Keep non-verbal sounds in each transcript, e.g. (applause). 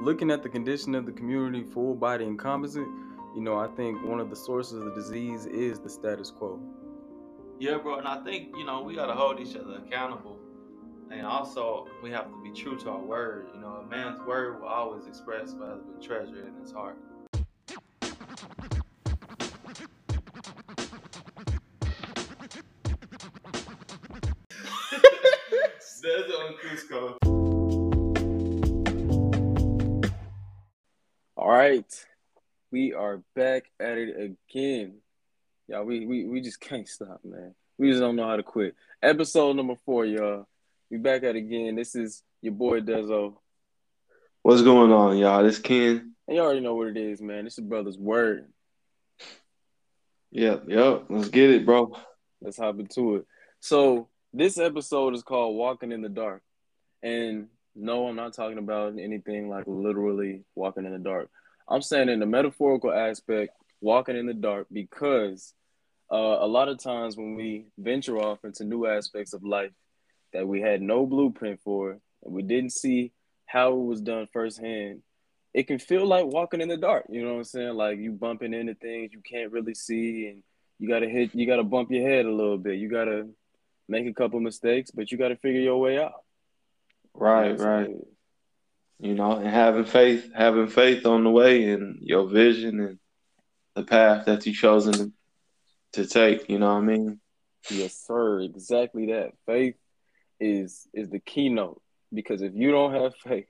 looking at the condition of the community, full body and composite, you know, I think one of the sources of the disease is the status quo. Yeah, bro, and I think you know we gotta hold each other accountable, and also we have to be true to our word. You know, a man's word will always express what has been treasured in his heart. (laughs) That's on Cusco. Right, we are back at it again. Y'all, we, we we just can't stop, man. We just don't know how to quit. Episode number four, y'all. We back at it again. This is your boy Dezo. What's going on, y'all? This Ken. And y'all already know what it is, man. This is brother's word. Yep, yep. Let's get it, bro. Let's hop into it. So this episode is called Walking in the Dark. And no, I'm not talking about anything like literally walking in the dark. I'm saying in the metaphorical aspect, walking in the dark, because uh, a lot of times when we venture off into new aspects of life that we had no blueprint for and we didn't see how it was done firsthand, it can feel like walking in the dark. You know what I'm saying? Like you bumping into things you can't really see and you gotta hit you gotta bump your head a little bit. You gotta make a couple mistakes, but you gotta figure your way out. Right, right. You know, and having faith, having faith on the way and your vision and the path that you've chosen to take. You know what I mean? Yes, sir. Exactly that. Faith is is the keynote because if you don't have faith,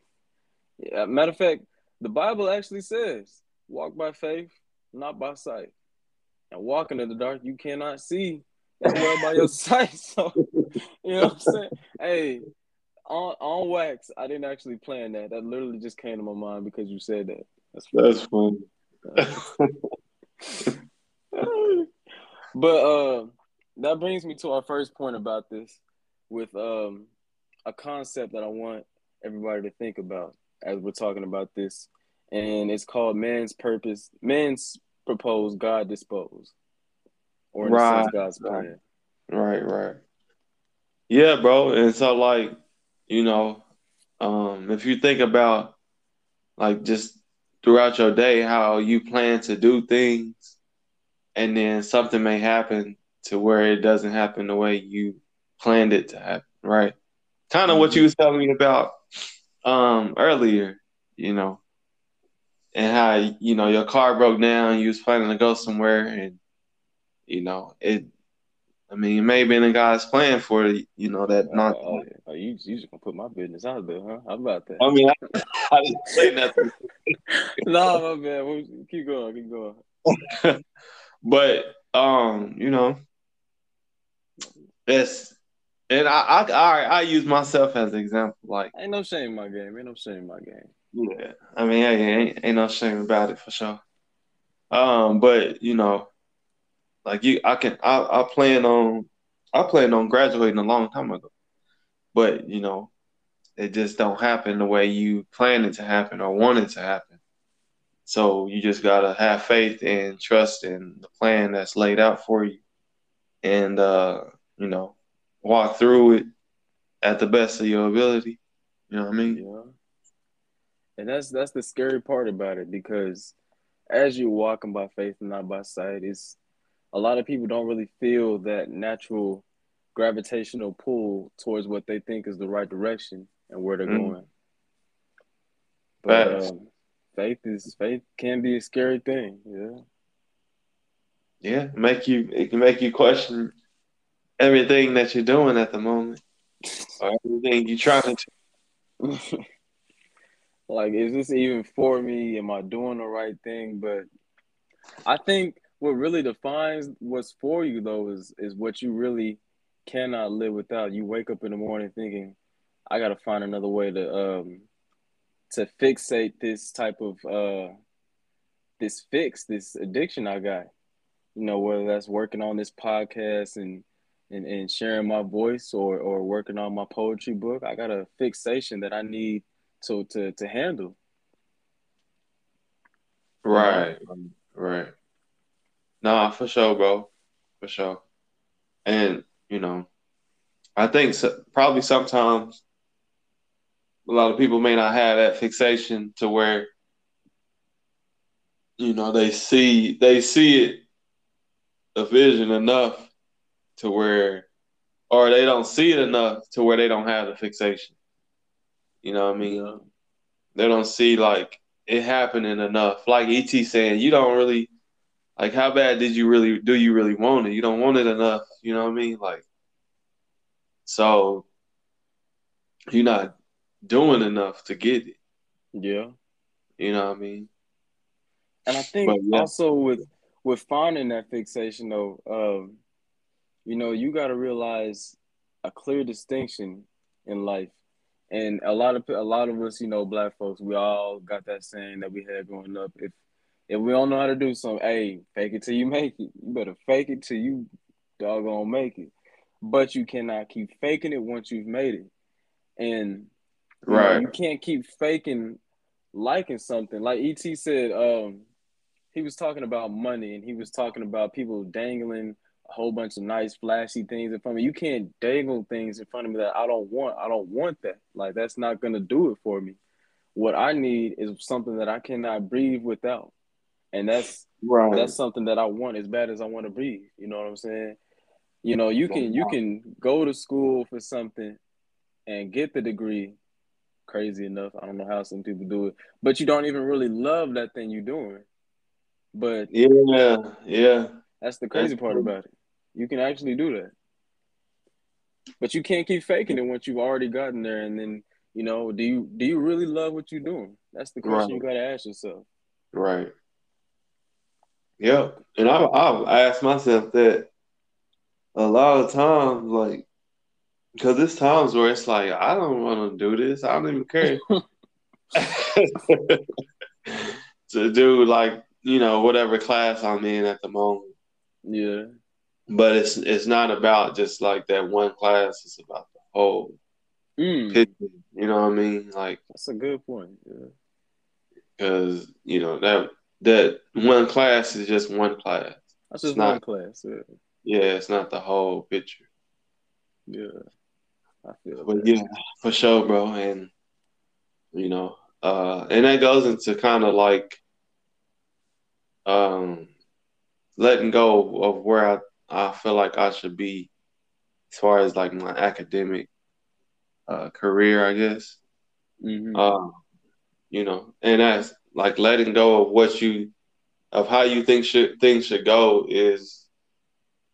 yeah, matter of fact, the Bible actually says, "Walk by faith, not by sight." And walking in the dark, you cannot see as well by your (laughs) sight. So, you know what I'm saying? Hey, on on wax, I didn't actually plan that. That literally just came to my mind because you said that. That's funny. That's funny. but uh, that brings me to our first point about this, with um, a concept that I want everybody to think about as we're talking about this, and it's called man's purpose, man's proposed, God disposed, or in Right, sense, God's plan. Right, right. Yeah, bro. And so like, you know, um, if you think about like just throughout your day how you plan to do things and then something may happen to where it doesn't happen the way you planned it to happen, right? Kind of what you was telling me about um earlier, you know, and how you know your car broke down, you was planning to go somewhere and you know, it I mean, it may have been a guy's plan for you know that Oh, not oh, oh, you, you just gonna put my business out there, huh? How about that? I mean, I, (laughs) I didn't say nothing, (laughs) no, my bad. Well, Keep going, keep going. (laughs) but um, you know, that's and I I I, I use myself as an example. Like, Ain't no shame in my game. Ain't no shame in my game. yeah, I mean, hey, ain't ain't no shame about it for sure. Um, but you know, like you, I can I I plan on I plan on graduating a long time ago, but you know, it just don't happen the way you planned it to happen or wanted it to happen. So you just gotta have faith and trust in the plan that's laid out for you, and uh, you know, walk through it at the best of your ability. You know what I mean? Yeah. And that's that's the scary part about it because as you're walking by faith and not by sight, it's a lot of people don't really feel that natural gravitational pull towards what they think is the right direction and where they're Mm. going. But um, faith is faith can be a scary thing. Yeah. Yeah, make you it can make you question everything that you're doing at the moment or everything you're trying to. (laughs) like, is this even for me? Am I doing the right thing? But I think what really defines what's for you though is is what you really cannot live without. You wake up in the morning thinking, I gotta find another way to um to fixate this type of uh this fix, this addiction I got. You know, whether that's working on this podcast and and, and sharing my voice or or working on my poetry book, I got a fixation that I need to to to handle. Right, right. Nah, for sure, bro. For sure. And, you know, I think so, probably sometimes a lot of people may not have that fixation to where you know they see they see it a vision enough to where or they don't see it enough to where they don't have the fixation. You know what I mean? They don't see like it happening enough. Like ET saying, you don't really like how bad did you really do you really want it? You don't want it enough. You know what I mean? Like so you're not doing enough to get it. Yeah. You know what I mean? And I think But, yeah. also with with finding that fixation though, um, you know, you got to realize a clear distinction in life. And a lot of a lot of us, you know, black folks, we all got that saying that we had growing up. If if we don't know how to do something, hey, fake it till you make it. You better fake it till you doggone make it. But you cannot keep faking it once you've made it. And you know, Right. you can't keep faking liking something. Like ET said, um, he was talking about money and he was talking about people dangling a whole bunch of nice flashy things in front of me. You can't dangle things in front of me that I don't want. I don't want that. Like that's not gonna do it for me. What I need is something that I cannot breathe without. And that's Right. that's something that I want as bad as I want to be. You know what I'm saying? You know, you can you can go to school for something and get the degree. Crazy enough, I don't know how some people do it, but you don't even really love that thing you're doing. But yeah, yeah. that's the crazy That's part true. about it. You can actually do that, but you can't keep faking it once you've already gotten there. And then, you know, do you do you really love what you're doing? That's the question you got to ask yourself. Right. Yep. And I I've asked myself that a lot of times, like, because there's times where it's like I don't want to do this. I don't even care (laughs) (laughs) to do like you know whatever class I'm in at the moment. Yeah, But it's it's not about just like that one class. It's about the whole mm, picture. You know what I mean? Like, that's a good point. Yeah. because you know that that one class is just one class. That's just It's not- one class. Yeah, Yeah, it's not the whole picture. yeah. I feel But that. yeah, for sure, bro. And you know, uh, and that goes into kind of like um letting go of where I, I feel like I should be as far as like my academic uh career, I guess. Mhm. Um, you know, and that's like letting go of what you of how you think should things should go is,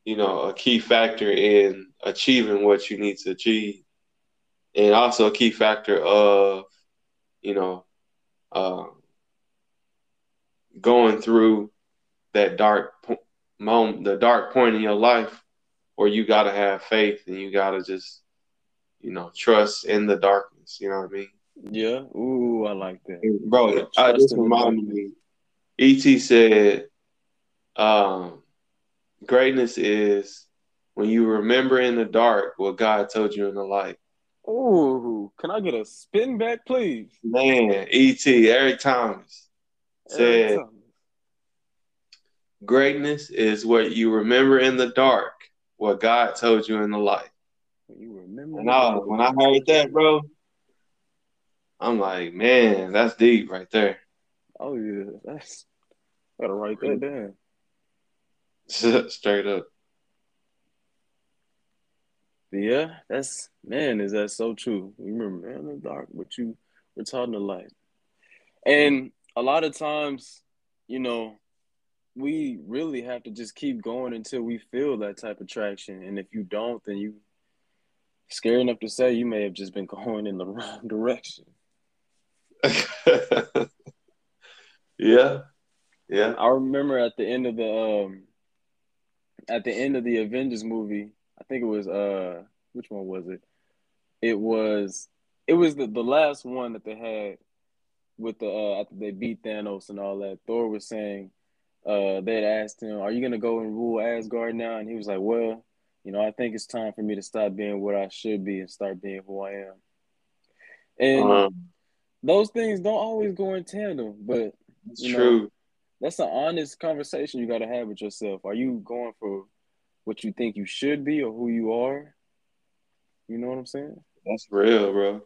you know, a key factor in achieving what you need to achieve, and also a key factor of, you know, um, going through that dark po- moment, the dark point in your life, where you got to have faith and you got to just, you know, trust in the darkness. You know what I mean? Yeah. Ooh, I like that. Bro, Yeah, I just in reminded me. ET said, um, "Greatness is when you remember in the dark what God told you in the light." Ooh, can I get a spin back, please? Man, ET Eric Thomas Eric said, Thomas. "Greatness is what you remember in the dark what God told you in the light." You remember? And I, when I heard that, bro, I'm like, man, that's deep right there. Oh yeah, that's gotta write that down. (laughs) Straight up. Yeah, that's man, is that so true? You remember man in the dark, but you were taught in the light. And a lot of times, you know, we really have to just keep going until we feel that type of traction. And if you don't, then you scary enough to say you may have just been (laughs) going in the wrong direction. (laughs) yeah, yeah. I remember at the end of the um at the end of the Avengers movie, I think it was uh which one was it? It was it was the, the last one that they had with the uh after they beat Thanos and all that. Thor was saying uh they had asked him, Are you gonna go and rule Asgard now? And he was like, Well, you know, I think it's time for me to stop being what I should be and start being who I am. And Um, those things don't always go in tandem, but it's you know, true. that's an honest conversation you got to have with yourself. Are you going for what you think you should be or who you are? You know what I'm saying? That's real, bro.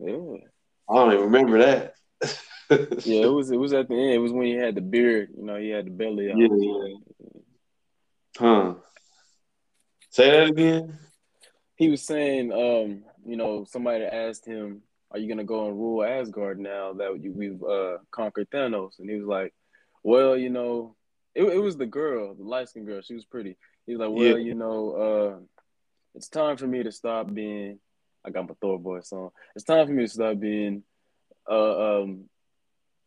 Yeah. I don't even remember that. (laughs) yeah, it was it was at the end. It was when he had the beard. You know, he had the belly out. Yeah, yeah. Huh. Say that again. He was saying, um, you know, somebody asked him, "Are you gonna go and rule Asgard now that you, we've uh, conquered Thanos?" And he was like, "Well, you know, it, it was the girl, the light skinned girl. She was pretty." He was like, "Well, Yeah. you know, uh, it's time for me to stop being." I got my Thor voice on. It's time for me to stop being, uh, um,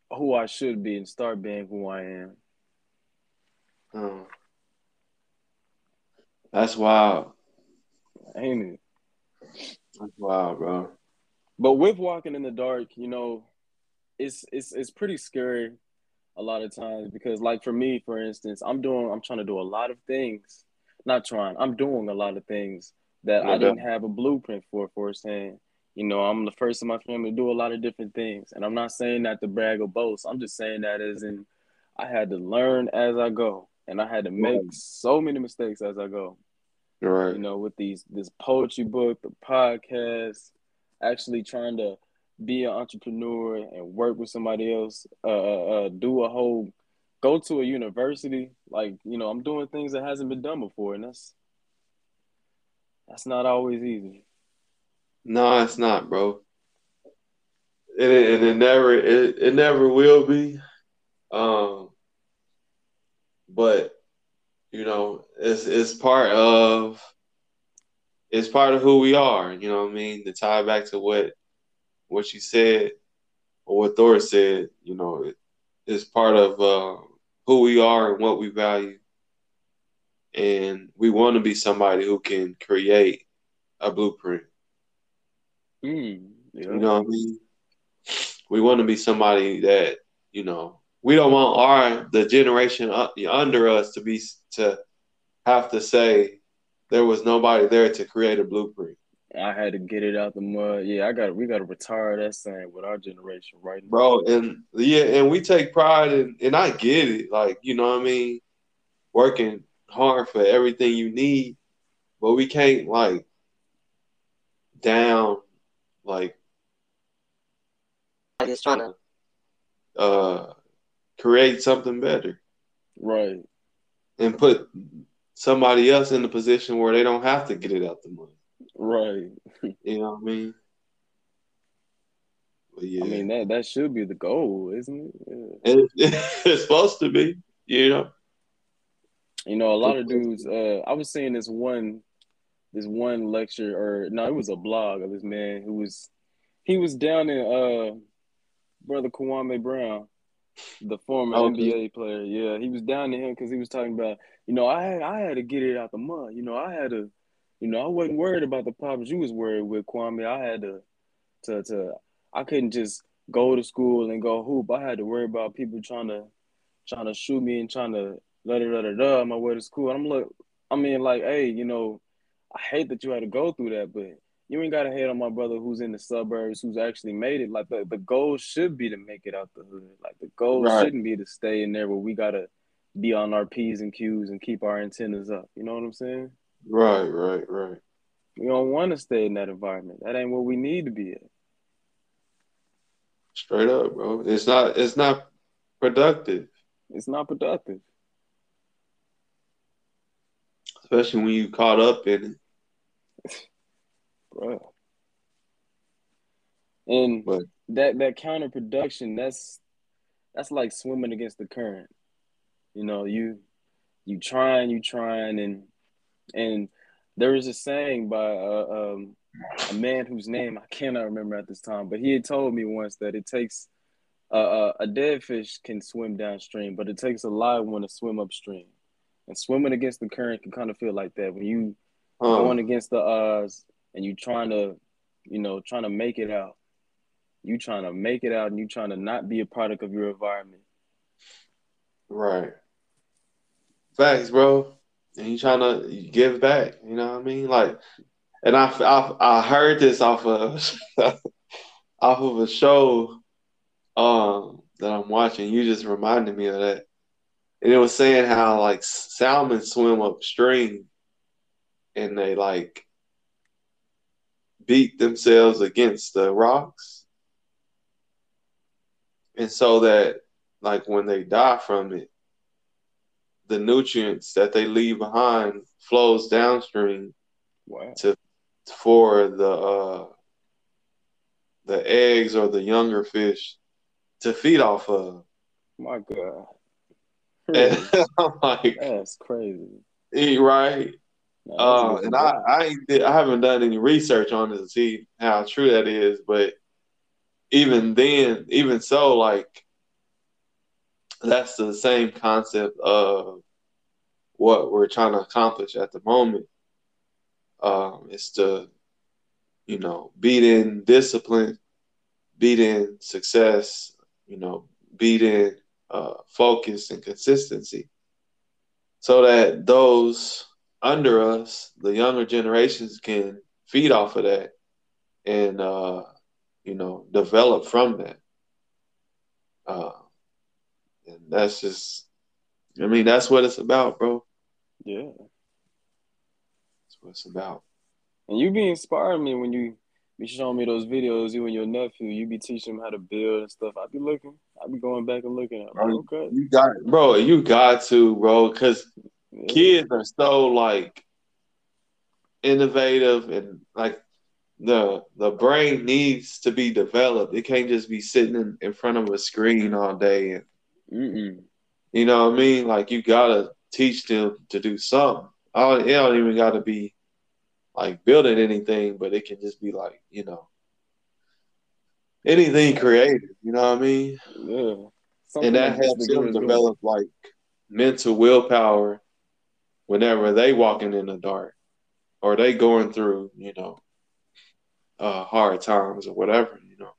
who I should be and start being who I am. Oh. That's wild. Ain't it? That's wild, bro. But with walking in the dark, you know, it's it's it's pretty scary a lot of times because like for me, for instance, I'm doing I'm trying to do a lot of things. Not trying, I'm doing a lot of things that I didn't have a blueprint for firsthand. You know, I'm the first in my family to do a lot of different things. And I'm not saying that to brag or boast. I'm just saying that as in I had to learn as I go. And I had to make so many mistakes as I go Right. you know, with these this poetry book, the podcast, actually trying to be an entrepreneur and work with somebody else, uh, uh, uh, do a whole, go to a university, like you know, I'm doing things that hasn't been done before, and that's that's not always easy. No, it's not, bro. And it, and it never it, it never will be. Um, but you know, it's it's part of it's part of who we are. You know what I mean? To tie back to what what you said or what Thor said, you know, it, it's part of uh, who we are and what we value. And we want to be somebody who can create a blueprint. Mm, yeah. You know what I mean? We want to be somebody that you know. We don't want our the generation under us to be to have to say there was nobody there to create a blueprint, I had to get it out the mud. Yeah, I got. We got to retire that saying with our generation, right? now. bro. And yeah, and we take pride in, and I get it. Like you know what I mean, working hard for everything you need, but we can't like down like I just trying to uh create something better. Right. and put somebody else in the position where they don't have to get it out the money. Right. You know what I mean? But yeah, I mean that that should be the goal, isn't it? Yeah. (laughs) it's supposed to be. You know? You know, a lot of dudes. Uh, I was seeing this one, this one lecture, or no, it was a blog of this man who was, he was down in uh, brother Kwame Brown, the former Okay. NBA player. Yeah, he was down to him because he was talking about, you know, I had I had to get it out the mud. You know, I had to, you know, I wasn't worried about the problems you was worried with Kwame. I had to, to to, I couldn't just go to school and go hoop. I had to worry about people trying to, trying to shoot me and trying to da da da da da on my way to school. And I'm look, I mean, like, hey, you know, I hate that you had to go through that, but you ain't got to hate on my brother who's in the suburbs, who's actually made it. Like the, the goal should be to make it out the hood. Like the goal Right. shouldn't be to stay in there where we gotta be on our P's and Q's and keep our antennas up. You know what I'm saying? Right, right, right. We don't want to stay in that environment. That ain't where we need to be at. Straight up, bro. It's not it's not productive, It's not productive. especially when you caught up in it. (laughs) bro. And But- that that counterproduction, that's that's like swimming against the current. You know, you you trying, you trying, and and there was a saying by uh, um, a man whose name I cannot remember at this time, but he had told me once that it takes uh, a dead fish can swim downstream, but it takes a live one to swim upstream. And swimming against the current can kind of feel like that when you Um, going against the odds and you trying to, you know, trying to make it out. You trying to make it out and you trying to not be a product of your environment. right. Facts, bro. And you trying to give back, you know what I mean? Like, and I, I, I heard this off of (laughs) off of a show um that I'm watching. You just reminded me of that, and it was saying how like salmon swim upstream, and they like beat themselves against the rocks. And so that like when they die from it, the nutrients that they leave behind flows downstream Wow. to for the uh, the eggs or the younger fish to feed off of. My God. (laughs) I'm like, That's crazy. eh, right? No, Uh, and. I I, did, I haven't done any research on it to see how true that is, but even then, even so, like that's the same concept of what we're trying to accomplish at the moment. Um, is to, you know, beat in discipline, beat in success, you know, beat in uh, focus and consistency, so that those under us, the younger generations, can feed off of that and uh, you know develop from that. Uh, and that's just, I mean, that's what it's about, bro. Yeah. That's what it's about. And you be inspiring me when you be showing me those videos, you and your nephew, you be teaching him how to build and stuff. I be looking, I be going back and looking at Bro, okay. You got, bro. You got to, bro, because Yeah. kids are so like innovative and like the the brain needs to be developed. It can't just be sitting in, in front of a screen all day and Mm-mm. you know what I mean? Like you gotta teach them to do something. Oh, it don't even gotta be like building anything, but it can just be like, you know, anything creative, you know what I mean? Yeah. Something and that helps them develop like mental willpower whenever they walking in the dark or they going through, you know, uh, hard times or whatever, you know.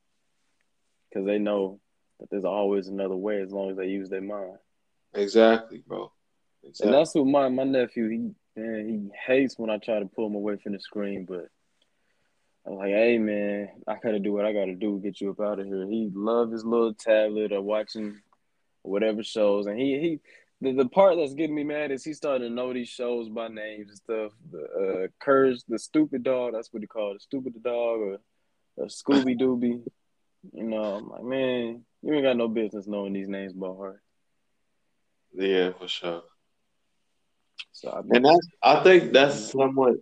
because they know that there's always another way as long as they use their mind. Exactly, bro. Exactly. And that's what my my nephew he man he hates when I try to pull him away from the screen, but I'm like, hey man, I gotta do what I gotta do to get you up out of here. He love his little tablet or watching whatever shows, and he he the, the part that's getting me mad is he starting to know these shows by names and stuff. The uh, Courage, the stupid dog, that's what he called, the stupid dog or, or Scooby Dooby. You know, I'm like, man, you ain't got no business knowing these names by heart. yeah, for sure. So I And that's I think that's somewhat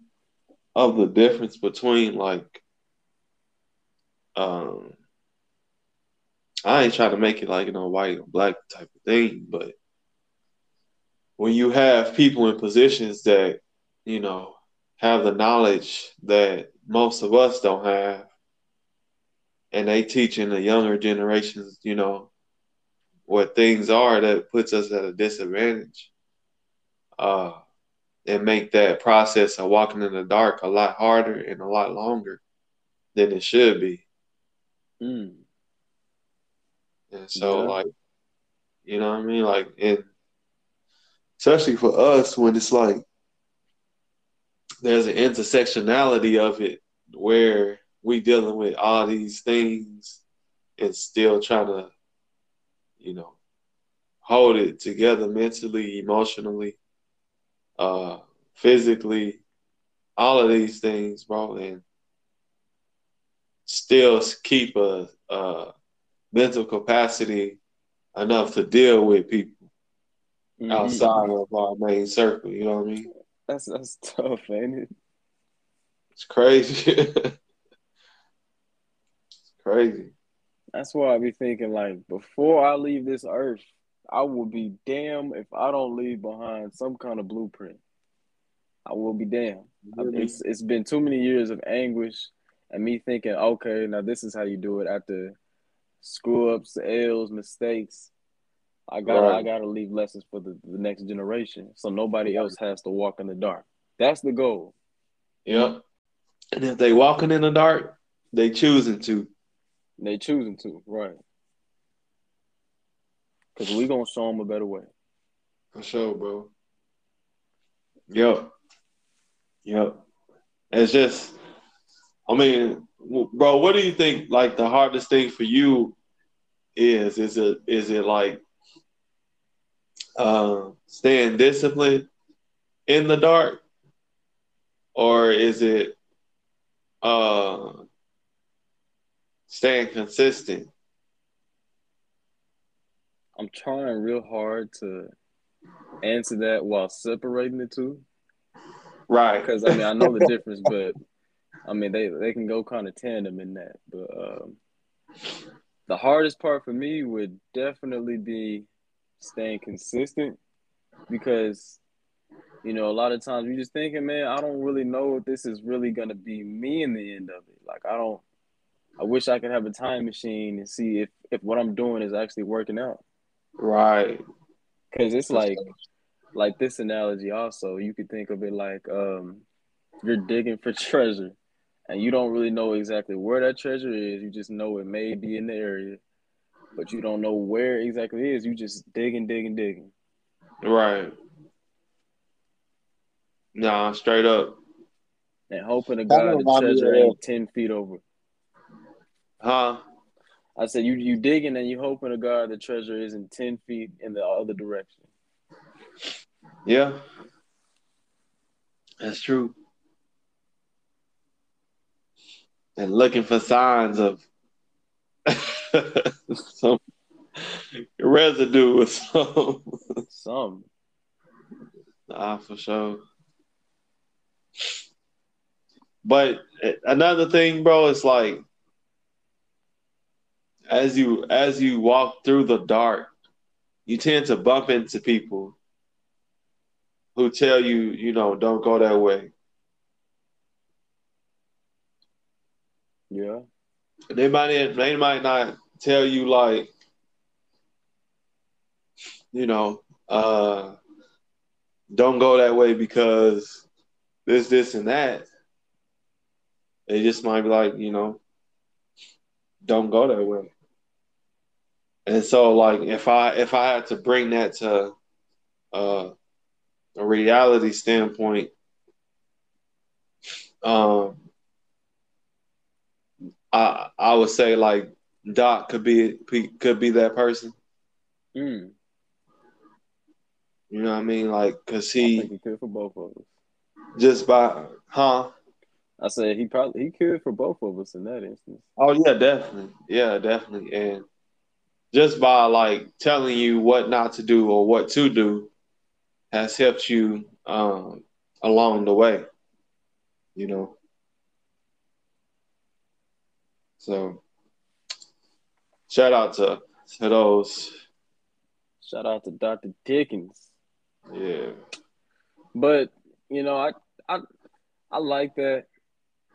of the difference between like um I ain't trying to make it like you know white or black type of thing, but when you have people in positions that, you know, have the knowledge that most of us don't have, and they teaching the younger generations, you know, what things are that puts us at a disadvantage. Uh and make that process of walking in the dark a lot harder and a lot longer than it should be. mm, And so, Yeah. like, you know what I mean? Like, and especially for us, when it's like there's an intersectionality of it where we dealing with all these things and still trying to, you know, hold it together mentally, emotionally, uh, physically, all of these things, bro, and still keep a, a mental capacity enough to deal with people mhm. outside of our main circle. You know what I mean? That's that's (laughs) tough, ain't it? It's crazy. (laughs) crazy. That's why I be thinking like before I leave this earth, I will be damn if I don't leave behind some kind of blueprint. I will be damn. It's it's been too many years of anguish and me thinking, okay, now this is how you do it after screw ups, L's, mistakes. I gotta I gotta leave lessons for the, the next generation so nobody else has to walk in the dark. That's the goal. Yep. And if they walking in the dark, they choosing to. And they choosing to, right? Because we gonna show them a better way. For sure, bro. Yep. Yep. It's just, I mean, bro, what do you think? Like the hardest thing for you is? Is it is it like uh, staying disciplined in the dark, or is it uh staying consistent? I'm trying real hard to answer that while separating the two. Right. Because I mean I know the (laughs) difference, but I mean they they can go kind of tandem in that. But um, the hardest part for me would definitely be staying consistent because you know a lot of times you're just thinking, man, I don't really know if this is really gonna be me in the end of it. Like I don't. I wish I could have a time machine and see if if what I'm doing is actually working out. Right. Because it's like like this analogy also you could think of it like um you're digging for (laughs) treasure and you don't really know exactly where that treasure is you just know it may be in the area but you don't know where exactly it is you just digging digging digging Right. Nah, straight up. and hoping to That god the treasure ain't 10 feet over Huh? i said you you digging and you hoping to god the treasure isn't 10 feet in the other direction Yeah. That's true. And looking for signs of (laughs) some residue or something. some Ah, for sure. But another thing, bro, it's like as you as you walk through the dark, you tend to bump into people who tell you, you know, don't go that way. yeah They might they might not tell you like, you know, uh, don't go that way because this, this, and that. They just might be like, you know, don't go that way. And so, like, if I if I had to bring that to uh, a reality standpoint, um, I I would say like Doc could be could be that person. mm, You know what I mean? Like, cause he he could for both of us just by huh? i said he probably he could for both of us in that instance Oh yeah, definitely. Yeah, definitely. And just by like telling you what not to do or what to do has helped you um along the way. You know. So shout out to to those. shout out to dr dickens Yeah. But you know, I I I like that,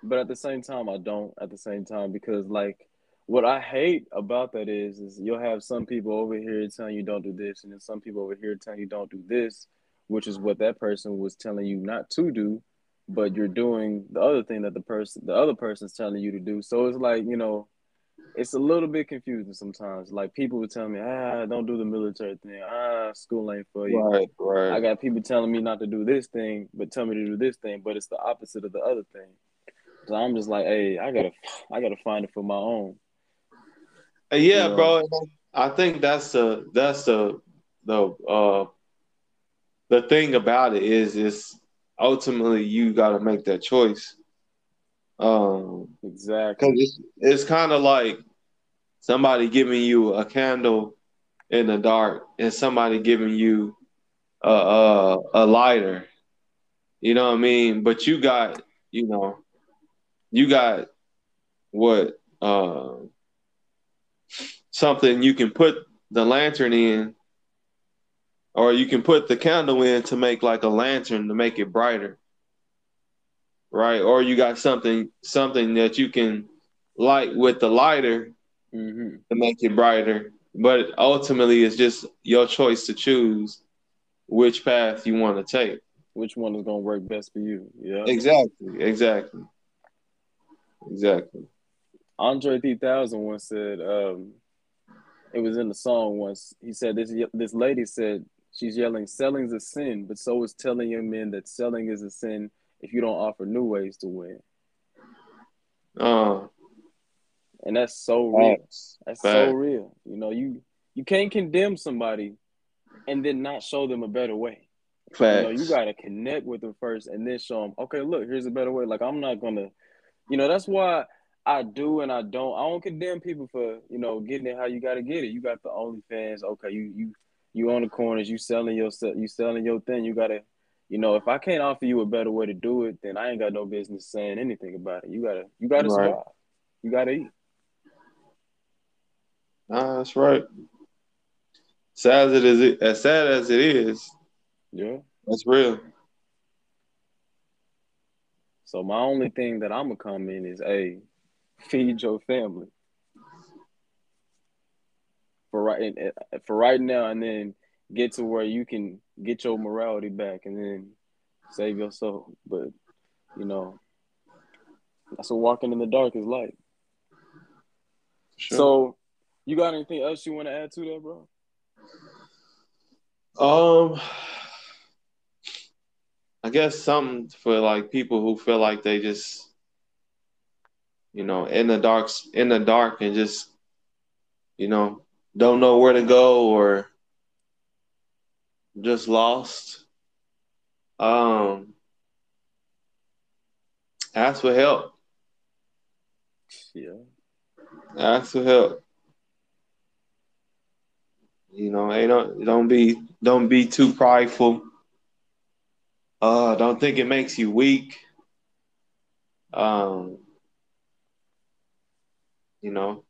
but at the same time, I don't. At the same time, because like what I hate about that is, is you'll have some people over here telling you don't do this, and then some people over here telling you don't do this, which is what that person was telling you not to do, but you're doing the other thing that the person, the other person's telling you to do. So it's like you know, it's a little bit confusing sometimes. Like people would tell me, ah, don't do the military thing. Ah, school ain't for you. Right, right. I got people telling me not to do this thing, but tell me to do this thing, but it's the opposite of the other thing. So I'm just like, hey, I gotta, I gotta find it for my own. Yeah, Yeah. bro. I think that's the that's the the uh the thing about it is is ultimately you got to make that choice. Um, Exactly. because it's it's kind of like somebody giving you a candle in the dark and somebody giving you a a, a lighter. You know what I mean? But you got you know you got what uh, something you can put the lantern in or you can put the candle in to make like a lantern to make it brighter right? Or you got something something that you can light with the lighter hmm to make it brighter. But ultimately it's just your choice to choose which path you want to take. Which one is gonna work best for you? Yeah. exactly exactly. Exactly Andre 3000 once said, um, it was in the song once. He said this this lady said she's yelling, "Selling's a sin," but so is telling young men that selling is a sin if you don't offer new ways to win. uh And that's so real. facts. That's so real. You know, you you can't condemn somebody and then not show them a better way. You know, facts you gotta connect with them first and then show them, okay, look, here's a better way. Like I'm not gonna you know, that's why I do and I don't. I don't condemn people for you know getting it how you got to get it. You got the OnlyFans. Okay, you you you on the corners. You selling your you selling your thing. You gotta, you know, if I can't offer you a better way to do it, then I ain't got no business saying anything about it. You gotta you gotta right. survive. You gotta eat. Nah, that's right. Sad as it is, as sad as it is, yeah, that's real. So my only thing that I'm gonna come in is, hey, feed your family for right for right now, and then get to where you can get your morality back, and then save your soul. But you know, that's what walking in the dark is like. Sure. So, you got anything else you want to add to that, bro? Um, I guess something for like people who feel like they just you know, in the dark, in the dark, and just, you know, don't know where to go or just lost. Um, ask for help. Yeah. Ask for help. You know, ain't don't don't be don't be too prideful. Uh, don't think it makes you weak. Um, you know,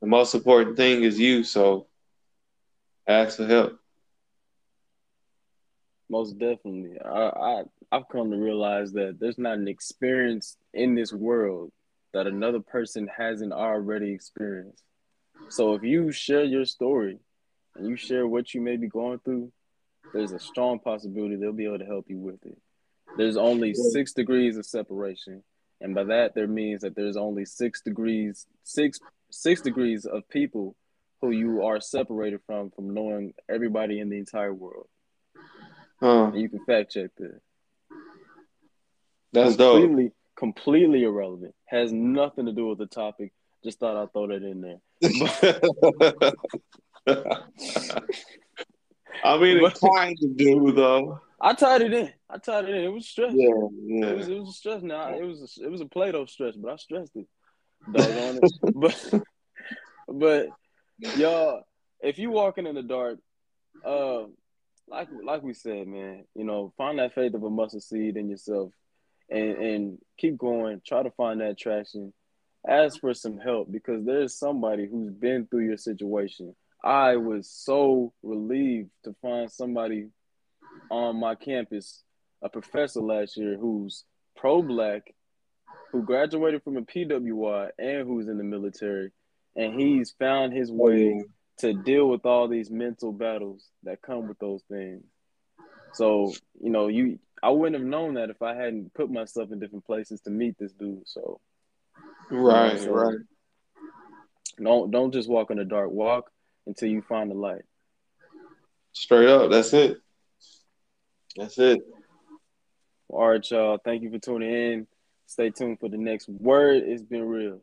the most important thing is you. So ask for help. Most definitely. I, I I've come to realize that there's not an experience in this world that another person hasn't already experienced. So if you share your story and you share what you may be going through, there's a strong possibility they'll be able to help you with it. There's only six degrees of separation and by that there means that there's only six degrees six six degrees of people who you are separated from from knowing everybody in the entire world. Huh. you can fact check that. That's completely, dope. Completely irrelevant. Has nothing to do with the topic. Just thought I'd throw that in there. (laughs) I mean, it's kind to do though. I tied it in. I tied it in. It was stress. Yeah, yeah. It was it was a stress. Now it was a, it was a Play-Doh stress, but I stressed it. (laughs) Doggone it. but but y'all, if you walking in the dark, uh, like like we said, man, you know, find that faith of a mustard seed in yourself, and and keep going. Try to find that traction. Ask for some help because there's somebody who's been through your situation. I was so relieved to find somebody on my campus, a professor last year who's pro black, who graduated from a PWI and who's in the military, and he's found his way to deal with all these mental battles that come with those things. So, you know, you I wouldn't have known that if I hadn't put myself in different places to meet this dude. So Right, so right. Don't don't just walk in the dark. Walk until you find the light. Straight up, that's it. That's it. All right, y'all. Thank you for tuning in. Stay tuned for the next word. It's been real.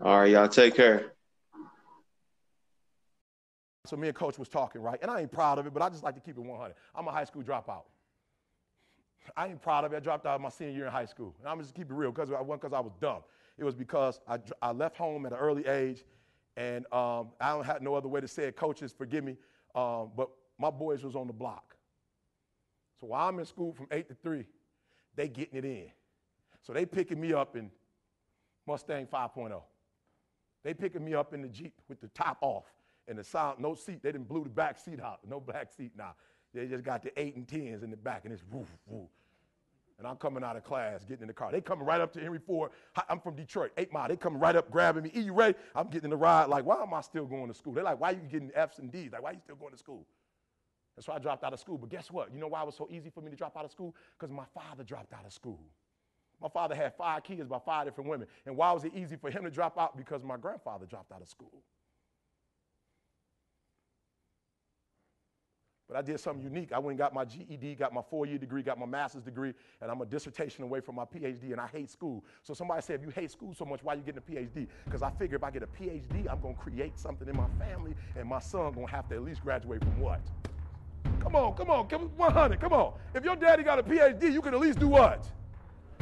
All right, y'all. Take care. So me and Coach was talking, right? And I ain't proud of it, but I just like to keep it 100. I'm a high school dropout. I ain't proud of it. I dropped out my senior year in high school. And I'm just keep it real because I wasn't because I was dumb. It was because I, I left home at an early age, and um, I don't have no other way to say it. Coaches, forgive me, um, but my boys was on the block. So while I'm in school from 8 to 3, they getting it in. So they picking me up in Mustang 5.0. They picking me up in the Jeep with the top off and the sound, no seat. They didn't blew the back seat out. No back seat now. They just got the 8 and 10s in the back and it's woof, woof. And I'm coming out of class, getting in the car. They coming right up to Henry Ford. I'm from Detroit, 8 Mile. They coming right up, grabbing me. E, you ready? I'm getting in the ride. Like, why am I still going to school? They're like, why are you getting F's and D's? Like, why are you still going to school? That's why I dropped out of school. But guess what? You know why it was so easy for me to drop out of school? Because my father dropped out of school. My father had five kids by five different women. And why was it easy for him to drop out? Because my grandfather dropped out of school. But I did something unique. I went and got my GED, got my four year degree, got my master's degree, and I'm a dissertation away from my PhD, and I hate school. So somebody said, if you hate school so much, why are you getting a PhD? Because I figure if I get a PhD, I'm going to create something in my family, and my son going to have to at least graduate from what? Come on, come on, come 100, come on. If your daddy got a PhD, you can at least do what?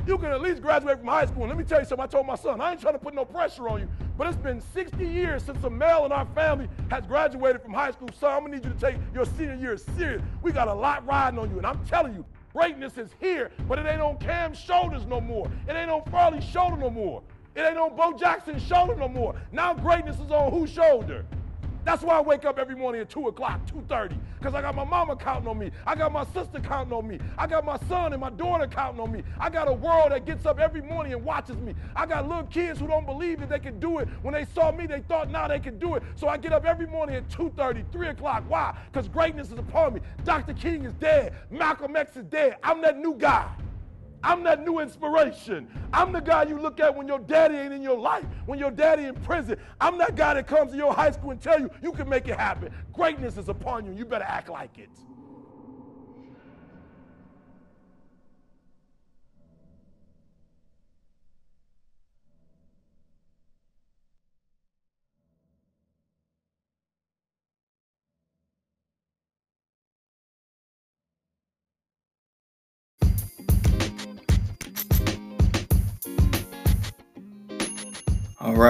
You can at least graduate from high school. And let me tell you something. I told my son, I ain't trying to put no pressure on you, but it's been 60 years since a male in our family has graduated from high school. Son, I'm gonna need you to take your senior year serious. We got a lot riding on you, and I'm telling you, greatness is here, but it ain't on Cam's shoulders no more. It ain't on Farley's shoulder no more. It ain't on Bo Jackson's shoulder no more. Now greatness is on whose shoulder? That's why I wake up every morning at 2 o'clock, 2.30, because I got my mama counting on me. I got my sister counting on me. I got my son and my daughter counting on me. I got a world that gets up every morning and watches me. I got little kids who don't believe that they can do it. When they saw me, they thought now they can do it. So I get up every morning at 2.30, 3 o'clock. Why? Because greatness is upon me. Dr. King is dead. Malcolm X is dead. I'm that new guy. I'm that new inspiration. I'm the guy you look at when your daddy ain't in your life, when your daddy in prison. I'm that guy that comes to your high school and tell you you can make it happen. Greatness is upon you. You better act like it.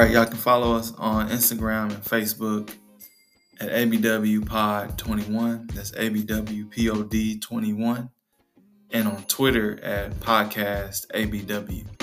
Right, y'all can follow us on Instagram and Facebook at ABWPod21. That's ABWPOD21. And on Twitter at Podcast ABW.